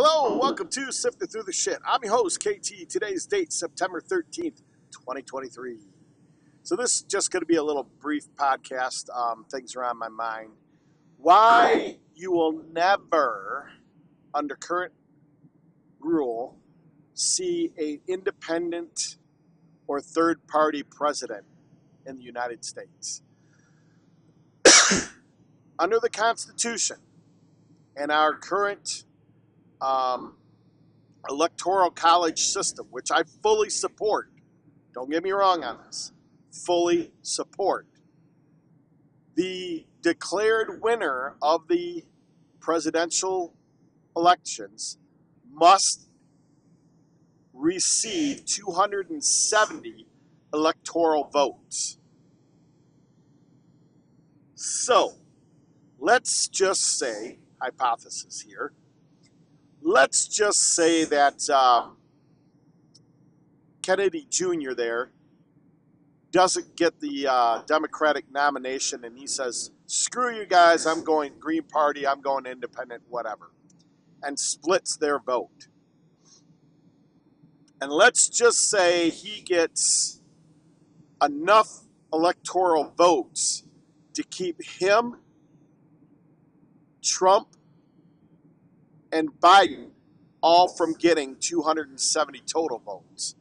Hello, and welcome to Sifting Through the Shit. I'm your host, KT. Today's date, September 13th, 2023. So, this is just going to be a little brief podcast. Um, things are on my mind. Why you will never, under current rule, see an independent or third party president in the United States. under the Constitution and our current um, electoral college system, which I fully support. Don't get me wrong on this. Fully support. The declared winner of the presidential elections must receive 270 electoral votes. So, let's just say, hypothesis here, let's just say that uh, Kennedy Jr. there doesn't get the uh, Democratic nomination and he says, screw you guys, I'm going Green Party, I'm going independent, whatever, and splits their vote. And let's just say he gets enough electoral votes to keep him, Trump, and Biden all from getting 270 total votes.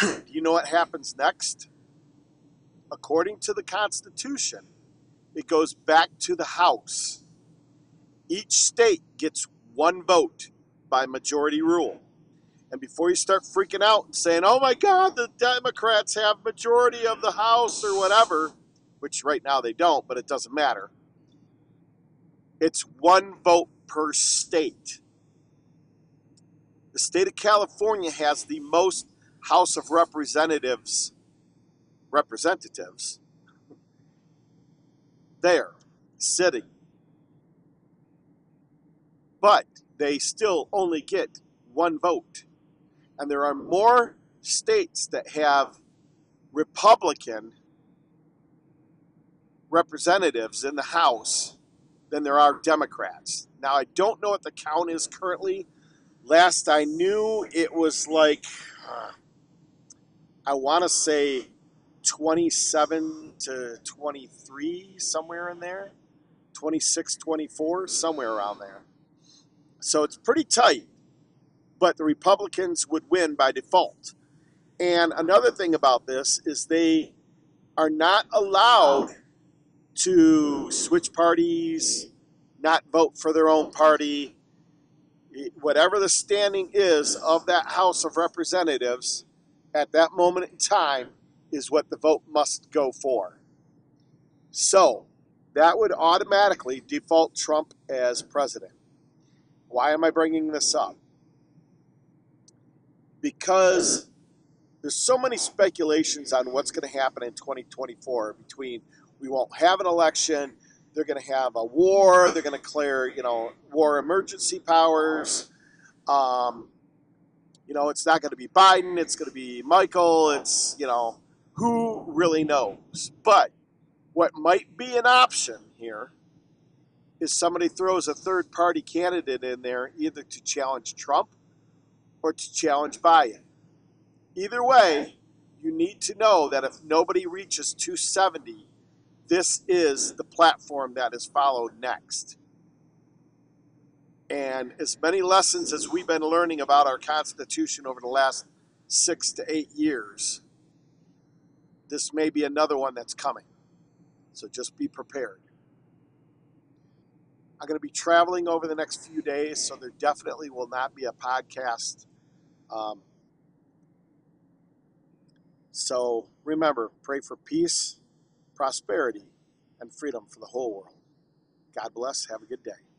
Do you know what happens next? According to the Constitution, it goes back to the House. Each state gets one vote by majority rule. And before you start freaking out and saying, oh my God, the Democrats have majority of the House or whatever, which right now they don't, but it doesn't matter. It's one vote per state. The state of California has the most House of Representatives representatives there sitting. But they still only get one vote. And there are more states that have Republican representatives in the House than there are Democrats. Now, I don't know what the count is currently. Last I knew, it was like, uh, I want to say 27 to 23, somewhere in there. 26, 24, somewhere around there. So it's pretty tight, but the Republicans would win by default. And another thing about this is they are not allowed to switch parties, not vote for their own party. Whatever the standing is of that House of Representatives at that moment in time is what the vote must go for. So that would automatically default Trump as president. Why am I bringing this up? Because there's so many speculations on what's going to happen in 2024 between we won't have an election. They're going to have a war. They're going to declare, you know, war emergency powers. Um, you know, it's not going to be Biden. It's going to be Michael. It's, you know, who really knows? But what might be an option here is somebody throws a third party candidate in there either to challenge Trump or to challenge Biden. Either way, you need to know that if nobody reaches 270, this is the platform that is followed next. And as many lessons as we've been learning about our Constitution over the last six to eight years, this may be another one that's coming. So just be prepared. I'm going to be traveling over the next few days, so there definitely will not be a podcast. Um, so remember, pray for peace prosperity, and freedom for the whole world. God bless. Have a good day.